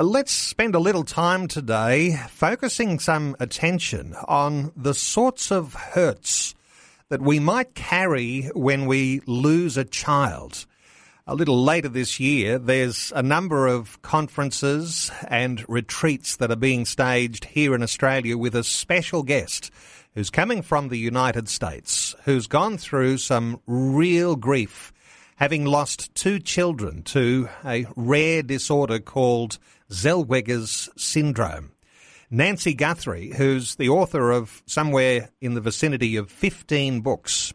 Uh, let's spend a little time today focusing some attention on the sorts of hurts that we might carry when we lose a child. A little later this year, there's a number of conferences and retreats that are being staged here in Australia with a special guest who's coming from the United States, who's gone through some real grief, having lost two children to a rare disorder called Zellweger's syndrome. Nancy Guthrie, who's the author of somewhere in the vicinity of 15 books,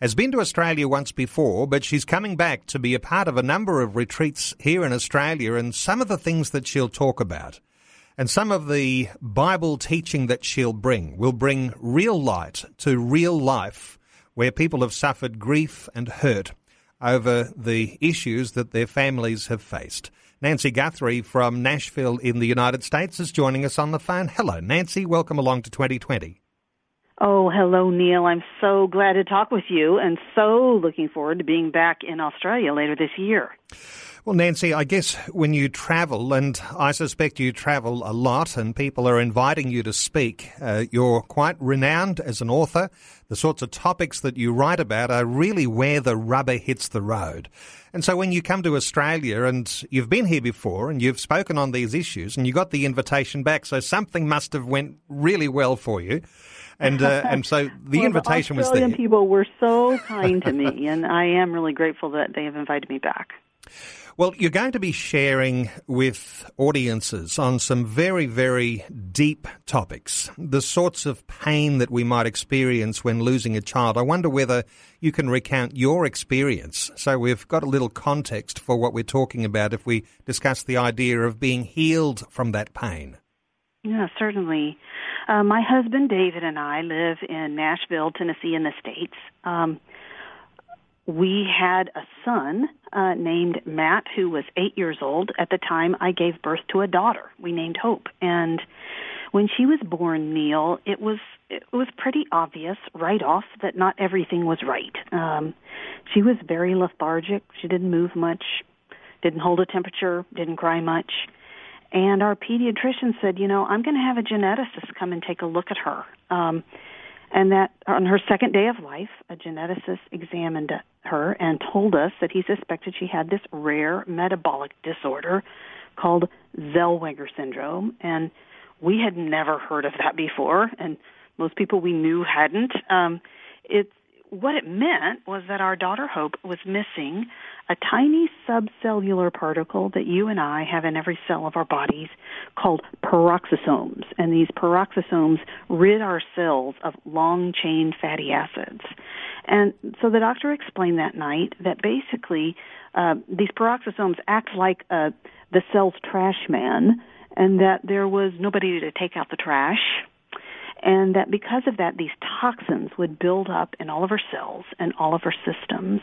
has been to Australia once before, but she's coming back to be a part of a number of retreats here in Australia and some of the things that she'll talk about and some of the Bible teaching that she'll bring will bring real light to real life where people have suffered grief and hurt over the issues that their families have faced. Nancy Guthrie from Nashville in the United States is joining us on the phone. Hello, Nancy. Welcome along to 2020. Oh, hello, Neil. I'm so glad to talk with you and so looking forward to being back in Australia later this year. Well, Nancy, I guess when you travel, and I suspect you travel a lot, and people are inviting you to speak, uh, you're quite renowned as an author. The sorts of topics that you write about are really where the rubber hits the road. And so when you come to Australia and you've been here before and you've spoken on these issues and you got the invitation back, so something must have went really well for you and uh, and so the well, invitation the was there. people were so kind to me, and I am really grateful that they have invited me back. Well, you're going to be sharing with audiences on some very, very deep topics, the sorts of pain that we might experience when losing a child. I wonder whether you can recount your experience so we've got a little context for what we're talking about if we discuss the idea of being healed from that pain. Yeah, certainly. Uh, my husband David and I live in Nashville, Tennessee, in the States. Um, we had a son uh, named Matt who was eight years old at the time I gave birth to a daughter. We named Hope, and when she was born, Neil, it was it was pretty obvious right off that not everything was right. Um, she was very lethargic. She didn't move much, didn't hold a temperature, didn't cry much. And our pediatrician said, you know, I'm going to have a geneticist come and take a look at her. Um, and that on her second day of life, a geneticist examined her and told us that he suspected she had this rare metabolic disorder called Zellweger syndrome. And we had never heard of that before, and most people we knew hadn't. Um, it's what it meant was that our daughter Hope was missing a tiny subcellular particle that you and I have in every cell of our bodies called peroxisomes. And these peroxisomes rid our cells of long chain fatty acids. And so the doctor explained that night that basically uh, these peroxisomes act like uh, the cell's trash man, and that there was nobody to take out the trash and that because of that, these toxins would build up in all of our cells and all of our systems,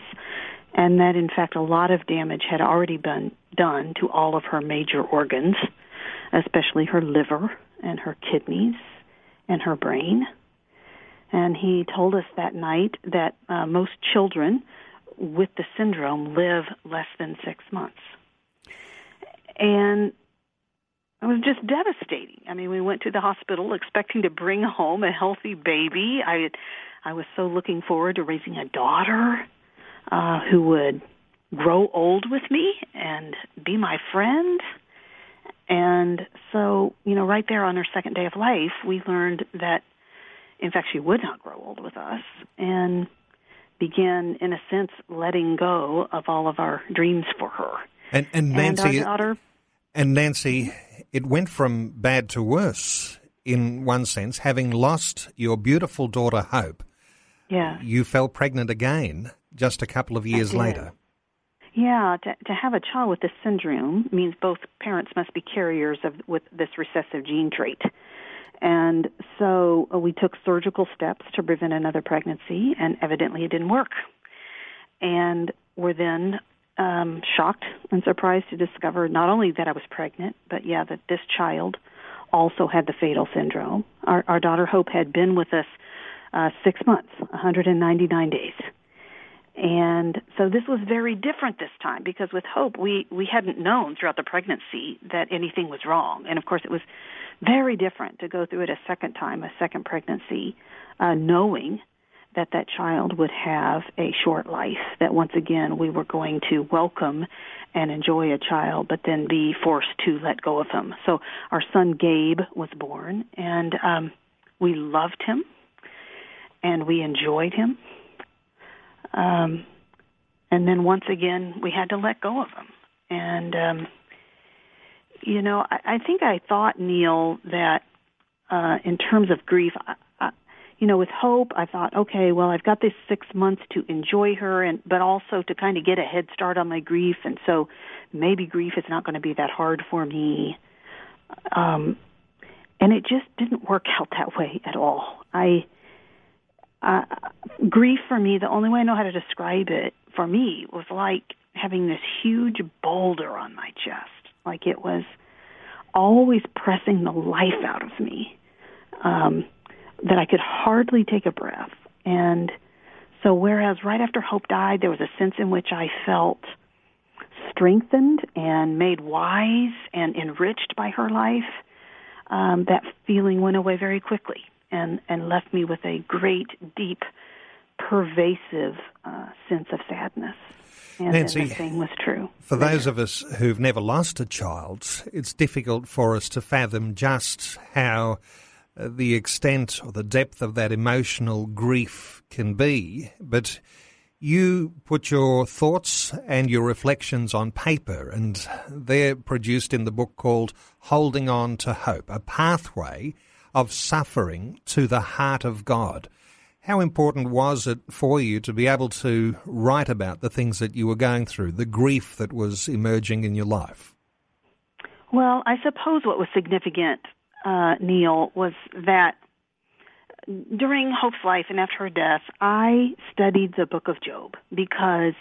and that in fact a lot of damage had already been done to all of her major organs, especially her liver and her kidneys and her brain. And he told us that night that uh, most children with the syndrome live less than six months. And it was just devastating. I mean, we went to the hospital expecting to bring home a healthy baby. I I was so looking forward to raising a daughter uh who would grow old with me and be my friend. And so, you know, right there on her second day of life, we learned that in fact, she would not grow old with us, and began, in a sense, letting go of all of our dreams for her. And, and Nancy, and, daughter, and Nancy, it went from bad to worse in one sense. Having lost your beautiful daughter Hope, yeah, you fell pregnant again just a couple of years later. Yeah, to, to have a child with this syndrome means both parents must be carriers of with this recessive gene trait. And so uh, we took surgical steps to prevent another pregnancy, and evidently it didn't work. And were then um, shocked and surprised to discover not only that I was pregnant, but yeah, that this child also had the fatal syndrome. Our, our daughter Hope had been with us uh, six months, 199 days. And so this was very different this time because with Hope we we hadn't known throughout the pregnancy that anything was wrong, and of course it was very different to go through it a second time, a second pregnancy, uh, knowing that that child would have a short life, that once again we were going to welcome and enjoy a child, but then be forced to let go of him. So our son Gabe was born, and um, we loved him, and we enjoyed him. Um, and then once again, we had to let go of him. And um, you know, I, I think I thought Neil that uh, in terms of grief, I, I, you know, with hope, I thought, okay, well, I've got this six months to enjoy her, and but also to kind of get a head start on my grief, and so maybe grief is not going to be that hard for me. Um, and it just didn't work out that way at all. I uh, grief for me, the only way I know how to describe it for me was like having this huge boulder on my chest like it was always pressing the life out of me, um, that I could hardly take a breath. And so, whereas right after Hope died, there was a sense in which I felt strengthened and made wise and enriched by her life, um, that feeling went away very quickly and, and left me with a great, deep, pervasive uh, sense of sadness. And Nancy, the same was true. For those of us who've never lost a child, it's difficult for us to fathom just how uh, the extent or the depth of that emotional grief can be. But you put your thoughts and your reflections on paper, and they're produced in the book called Holding On to Hope, a pathway of suffering to the heart of God. How important was it for you to be able to write about the things that you were going through, the grief that was emerging in your life? Well, I suppose what was significant, uh, Neil, was that during Hope's life and after her death, I studied the book of Job because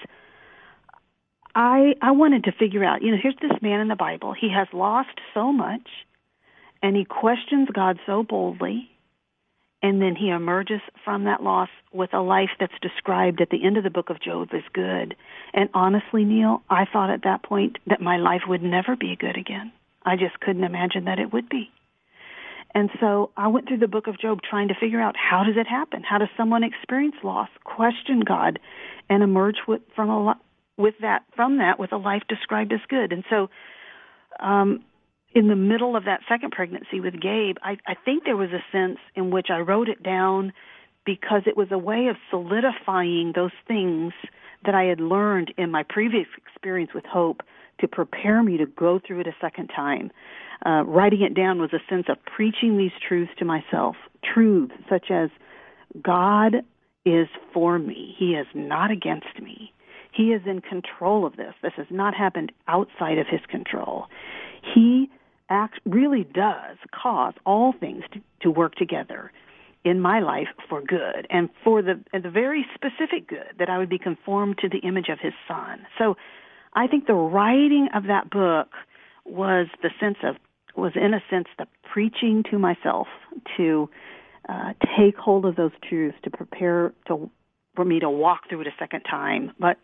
I I wanted to figure out, you know, here's this man in the Bible. He has lost so much and he questions God so boldly and then he emerges from that loss with a life that's described at the end of the book of Job as good. And honestly, Neil, I thought at that point that my life would never be good again. I just couldn't imagine that it would be. And so I went through the book of Job trying to figure out how does it happen? How does someone experience loss, question God, and emerge with from a with that from that with a life described as good? And so um, in the middle of that second pregnancy with Gabe, I, I think there was a sense in which I wrote it down because it was a way of solidifying those things that I had learned in my previous experience with Hope to prepare me to go through it a second time. Uh, writing it down was a sense of preaching these truths to myself, truths such as God is for me. He is not against me. He is in control of this. This has not happened outside of his control. He act really does cause all things to, to work together in my life for good and for the the very specific good that I would be conformed to the image of his son. So I think the writing of that book was the sense of was in a sense the preaching to myself to uh, take hold of those truths to prepare to for me to walk through it a second time. But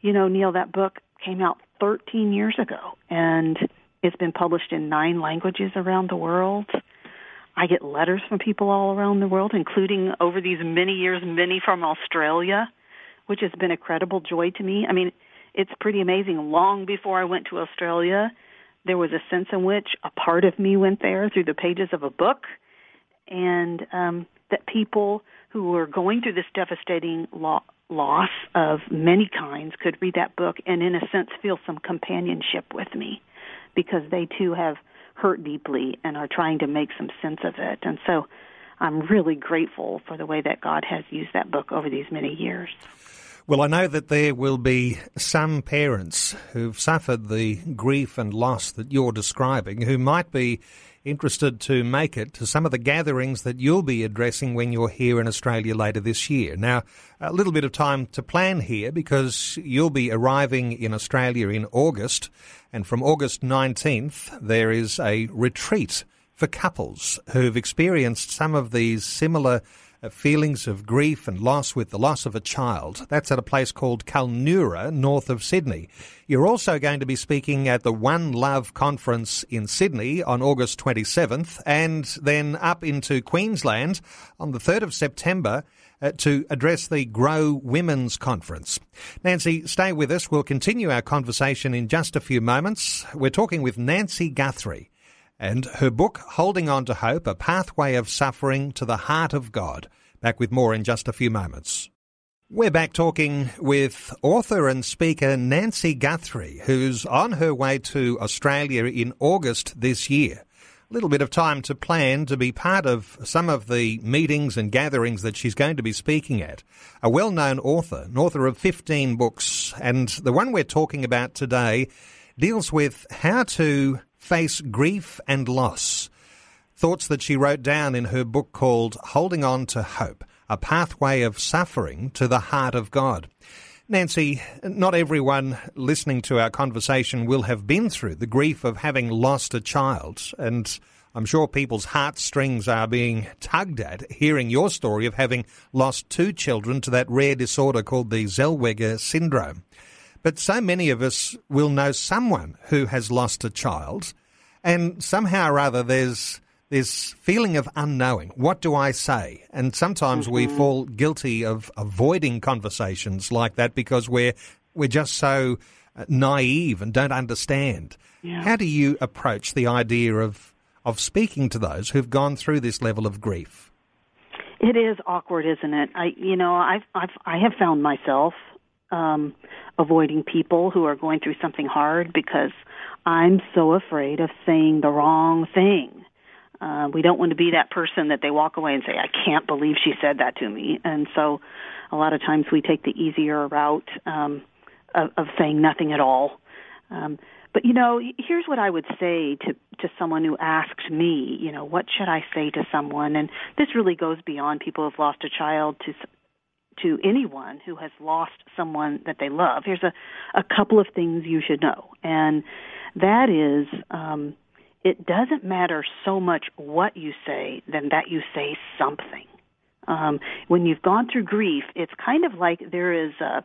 you know, Neil, that book came out 13 years ago, and it's been published in nine languages around the world. I get letters from people all around the world, including over these many years, many from Australia, which has been a credible joy to me. I mean, it's pretty amazing. Long before I went to Australia, there was a sense in which a part of me went there through the pages of a book. And um, that people who were going through this devastating lo- loss of many kinds could read that book and, in a sense, feel some companionship with me because they too have hurt deeply and are trying to make some sense of it. And so I'm really grateful for the way that God has used that book over these many years. Well, I know that there will be some parents who've suffered the grief and loss that you're describing who might be interested to make it to some of the gatherings that you'll be addressing when you're here in Australia later this year. Now, a little bit of time to plan here because you'll be arriving in Australia in August, and from August 19th, there is a retreat for couples who've experienced some of these similar feelings of grief and loss with the loss of a child. That's at a place called Kulnura, north of Sydney. You're also going to be speaking at the One Love Conference in Sydney on August 27th and then up into Queensland on the 3rd of September uh, to address the Grow Women's Conference. Nancy, stay with us. We'll continue our conversation in just a few moments. We're talking with Nancy Guthrie and her book, Holding On to Hope, A Pathway of Suffering to the Heart of God. Back with more in just a few moments. We're back talking with author and speaker Nancy Guthrie, who's on her way to Australia in August this year. A little bit of time to plan to be part of some of the meetings and gatherings that she's going to be speaking at. A well known author, an author of 15 books, and the one we're talking about today deals with how to face grief and loss. Thoughts that she wrote down in her book called Holding On to Hope, a pathway of suffering to the heart of God. Nancy, not everyone listening to our conversation will have been through the grief of having lost a child, and I'm sure people's heartstrings are being tugged at hearing your story of having lost two children to that rare disorder called the Zellweger syndrome. But so many of us will know someone who has lost a child, and somehow or other there's this feeling of unknowing. What do I say? And sometimes mm-hmm. we fall guilty of avoiding conversations like that because we're we're just so uh, naive and don't understand. Yeah. How do you approach the idea of of speaking to those who've gone through this level of grief? It is awkward, isn't it? I, you know, I've, I've, I have found myself um, avoiding people who are going through something hard because I'm so afraid of saying the wrong thing. Uh, we don't want to be that person that they walk away and say, I can't believe she said that to me. And so a lot of times we take the easier route um, of, of saying nothing at all. Um, but you know, here's what I would say to to someone who asked me, you know, what should I say to someone? And this really goes beyond people who've lost a child to to anyone who has lost someone that they love. Here's a, a couple of things you should know, and that is um, it doesn't matter so much what you say than that you say something. Um, when you've gone through grief, it's kind of like there is a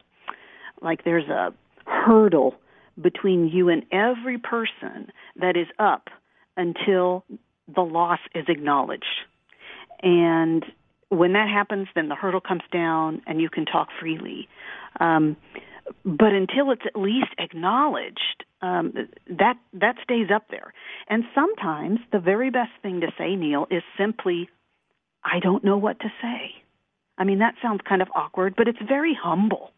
like there's a hurdle between you and every person that is up until the loss is acknowledged. And when that happens, then the hurdle comes down and you can talk freely. Um, but until it's at least acknowledged, um, that that stays up there. And sometimes the very best thing to say, Neil, is simply, "I don't know what to say." I mean, that sounds kind of awkward, but it's very humble.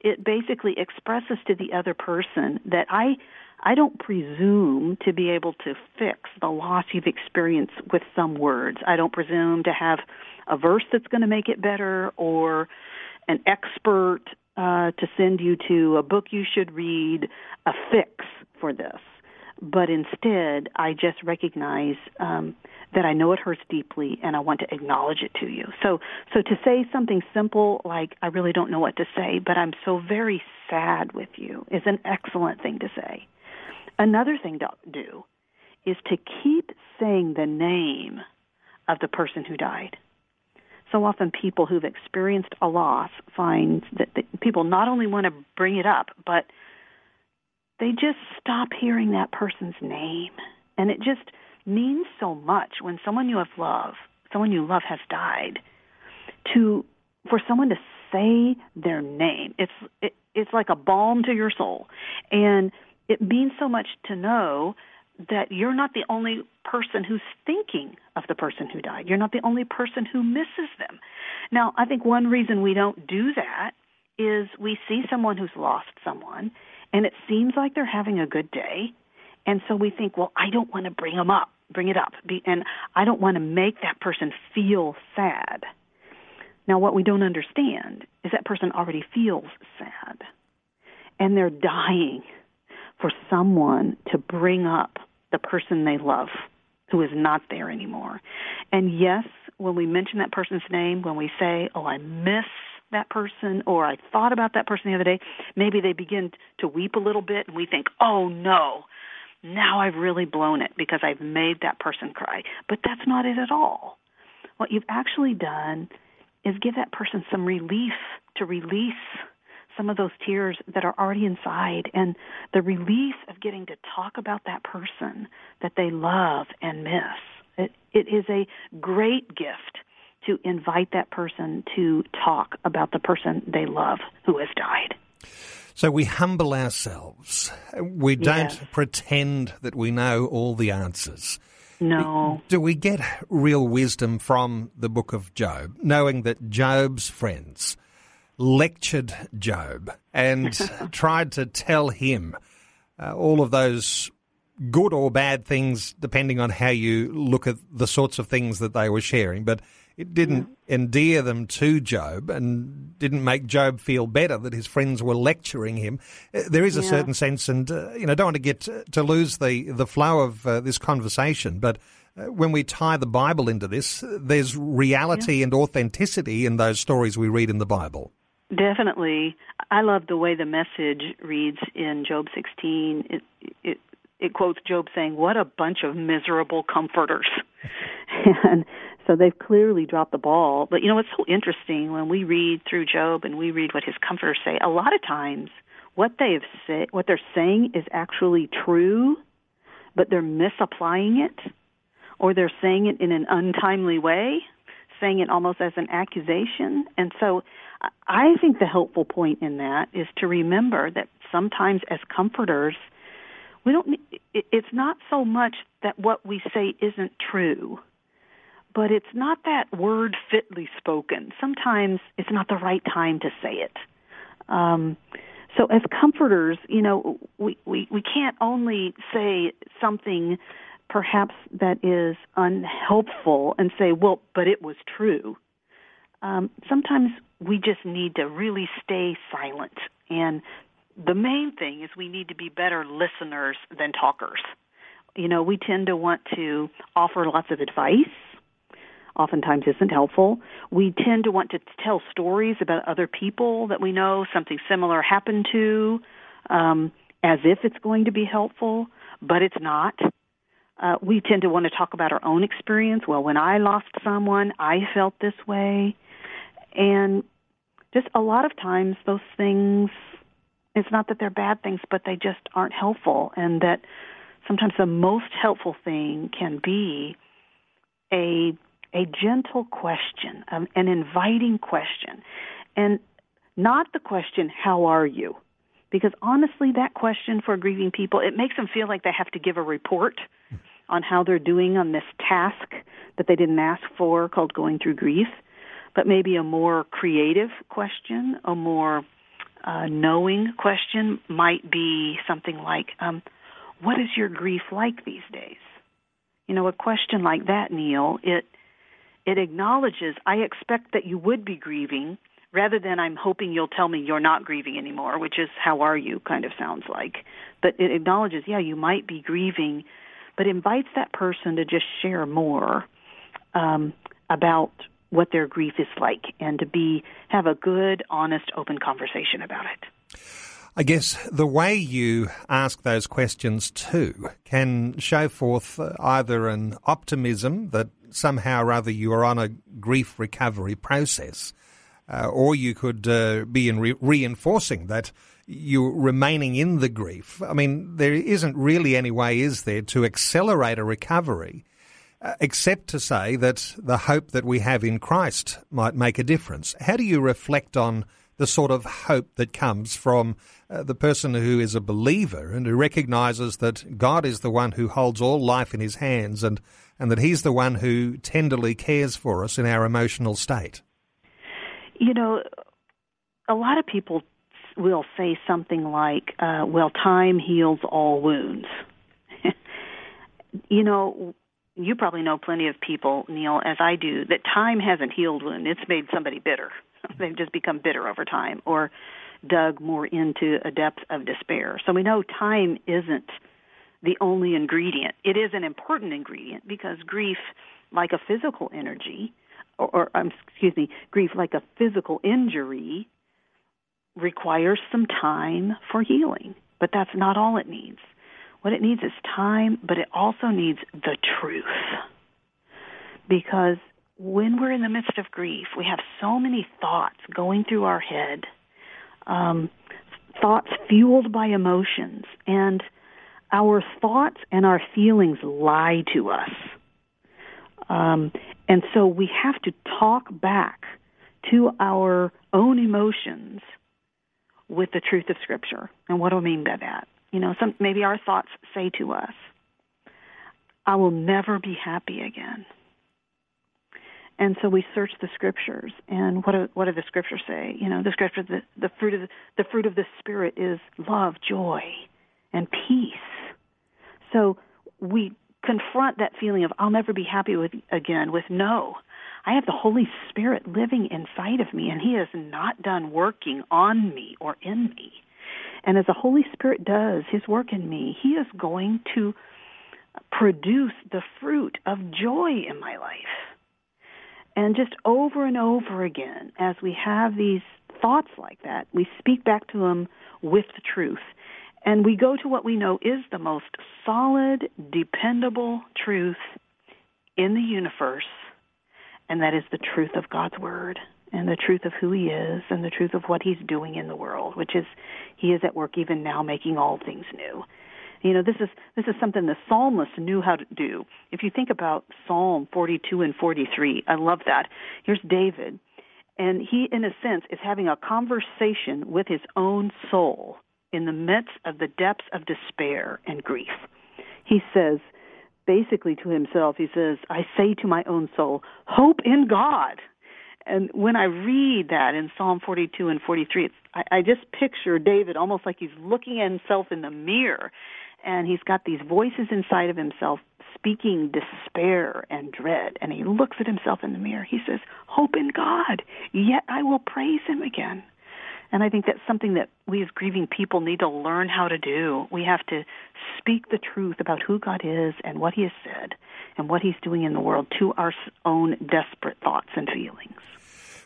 It basically expresses to the other person that I I don't presume to be able to fix the loss you've experienced with some words. I don't presume to have a verse that's going to make it better or an expert uh, to send you to a book you should read, a fix for this. But instead, I just recognize um, that I know it hurts deeply, and I want to acknowledge it to you. So, so to say something simple like "I really don't know what to say, but I'm so very sad with you" is an excellent thing to say. Another thing to do is to keep saying the name of the person who died. So often, people who've experienced a loss find that people not only want to bring it up, but they just stop hearing that person's name. And it just means so much when someone you have loved, someone you love has died, to for someone to say their name. It's it, it's like a balm to your soul. And it means so much to know that you're not the only person who's thinking of the person who died. You're not the only person who misses them. Now, I think one reason we don't do that is we see someone who's lost someone and it seems like they're having a good day. And so we think, well, I don't want to bring them up, bring it up. And I don't want to make that person feel sad. Now, what we don't understand is that person already feels sad. And they're dying for someone to bring up the person they love who is not there anymore. And yes, when we mention that person's name, when we say, oh, I miss that person or I thought about that person the other day, maybe they begin to weep a little bit and we think, oh no, now I've really blown it because I've made that person cry. But that's not it at all. What you've actually done is give that person some relief to release some of those tears that are already inside and the relief of getting to talk about that person that they love and miss. It, it is a great gift to invite that person to talk about the person they love who has died. So we humble ourselves. We don't yes. pretend that we know all the answers. No. Do we get real wisdom from the book of Job, knowing that Job's friends lectured Job and tried to tell him uh, all of those good or bad things, depending on how you look at the sorts of things that they were sharing. But it didn't endear them to Job and didn't make Job feel better that his friends were lecturing him. Uh, there is a yeah. certain sense, and uh, you know, don't want to get to lose the the flow of uh, this conversation, but. Uh, when we tie the Bible into this, there's reality yeah. and authenticity in those stories we read in the Bible. Definitely. I love the way the message reads in Job 16. It, it, it quotes Job saying, What a bunch of miserable comforters. and so they've clearly dropped the ball. But you know what's so interesting when we read through Job and we read what his comforters say, a lot of times what they've say, what they're saying is actually true, but they're misapplying it or they're saying it in an untimely way, saying it almost as an accusation. And so I think the helpful point in that is to remember that sometimes as comforters, we don't. It's not so much that what we say isn't true, but it's not that word fitly spoken. Sometimes it's not the right time to say it. Um, so as comforters, you know, we, we, we can't only say something perhaps that is unhelpful and say, well, but it was true. Um, sometimes we just need to really stay silent. And the main thing is we need to be better listeners than talkers. You know, we tend to want to offer lots of advice. Oftentimes isn't helpful. We tend to want to tell stories about other people that we know something similar happened to, um, as if it's going to be helpful, but it's not. Uh, we tend to want to talk about our own experience. Well, when I lost someone, I felt this way. And just a lot of times those things, it's not that they're bad things, but they just aren't helpful. And that sometimes the most helpful thing can be a, a gentle question, um, an inviting question. And not the question, how are you? Because honestly, that question for grieving people, it makes them feel like they have to give a report on how they're doing on this task that they didn't ask for called going through grief but maybe a more creative question, a more uh, knowing question might be something like, um, "What is your grief like these days?" You know, a question like that, Neil, it it acknowledges I expect that you would be grieving rather than I'm hoping you'll tell me you're not grieving anymore, which is how are you kind of sounds like. But it acknowledges, yeah, you might be grieving, but invites that person to just share more um, about what their grief is like and to be have a good, honest, open conversation about it. I guess the way you ask those questions too can show forth either an optimism that somehow or other you are on a grief recovery process, uh, or you could uh, be in re- reinforcing that you're remaining in the grief. I mean, there isn't really any way, is there, to accelerate a recovery uh, except to say that the hope that we have in Christ might make a difference. How do you reflect on the sort of hope that comes from uh, the person who is a believer and who recognizes that God is the one who holds all life in his hands and, and that he's the one who tenderly cares for us in our emotional state? You know, a lot of people will say something like, uh, well, time heals all wounds. you know, you probably know plenty of people, Neil, as I do, that time hasn't healed wound. It's made somebody bitter. They've just become bitter over time or dug more into a depth of despair. So we know time isn't the only ingredient. It is an important ingredient because grief, like a physical energy, or, or um, excuse me, grief like a physical injury, requires some time for healing. But that's not all it needs. What it needs is time, but it also needs the truth. Because when we're in the midst of grief, we have so many thoughts going through our head, um, thoughts fueled by emotions, and our thoughts and our feelings lie to us. Um, and so we have to talk back to our own emotions with the truth of Scripture. And what do I mean by that? You know, some maybe our thoughts say to us, "I will never be happy again." And so we search the scriptures, and what do, what do the scriptures say? You know, the scripture, the, the fruit of the, the fruit of the spirit is love, joy, and peace. So we confront that feeling of I'll never be happy with again with no. I have the Holy Spirit living inside of me, and He is not done working on me or in me. And as the Holy Spirit does His work in me, He is going to produce the fruit of joy in my life. And just over and over again, as we have these thoughts like that, we speak back to them with the truth. And we go to what we know is the most solid, dependable truth in the universe and that is the truth of God's Word and the truth of who He is and the truth of what He's doing in the world, which is He is at work even now making all things new. You know, this is this is something the psalmist knew how to do. If you think about Psalm 42 and 43, I love that. Here's David, and he, in a sense, is having a conversation with his own soul in the midst of the depths of despair and grief. He says, basically to himself, he says, I say to my own soul, hope in God. And when I read that in Psalm 42 and 43, it's, I, I just picture David almost like he's looking at himself in the mirror, and he's got these voices inside of himself speaking despair and dread. And he looks at himself in the mirror. He says, Hope in God, yet I will praise him again. And I think that's something that we as grieving people need to learn how to do. We have to speak the truth about who God is and what He has said and what He's doing in the world to our own desperate thoughts and feelings.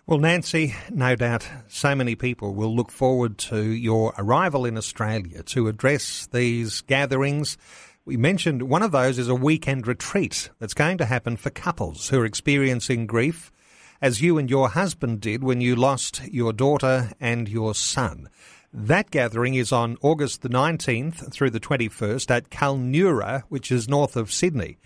Well, Nancy, no doubt so many people will look forward to your arrival in Australia to address these gatherings. We mentioned one of those is a weekend retreat that's going to happen for couples who are experiencing grief as you and your husband did when you lost your daughter and your son. That gathering is on August the 19th through the 21st at Kulnura, which is north of Sydney.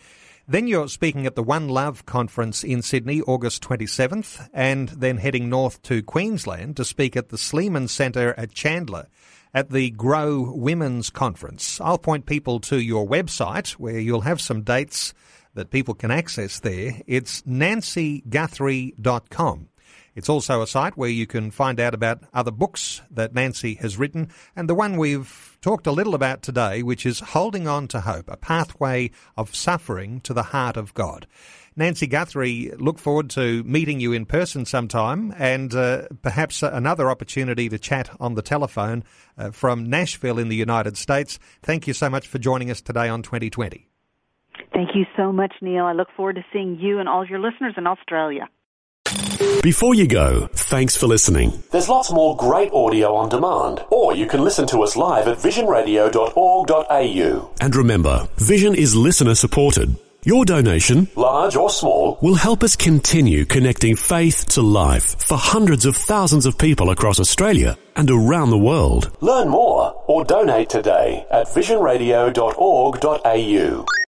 Then you're speaking at the One Love conference in Sydney, August 27th, and then heading north to Queensland to speak at the Sleeman Centre at Chandler at the Grow Women's Conference. I'll point people to your website where you'll have some dates that people can access there. It's nancyguthrie.com. It's also a site where you can find out about other books that Nancy has written, and the one we've talked a little about today, which is Holding On to Hope, a pathway of suffering to the heart of God. Nancy Guthrie, look forward to meeting you in person sometime and uh, perhaps another opportunity to chat on the telephone uh, from Nashville in the United States. Thank you so much for joining us today on 2020. Thank you so much, Neil. I look forward to seeing you and all your listeners in Australia. Before you go, thanks for listening. There's lots more great audio on demand, or you can listen to us live at visionradio.org.au. And remember, Vision is listener supported. Your donation, large or small, will help us continue connecting faith to life for hundreds of thousands of people across Australia and around the world. Learn more or donate today at visionradio.org.au.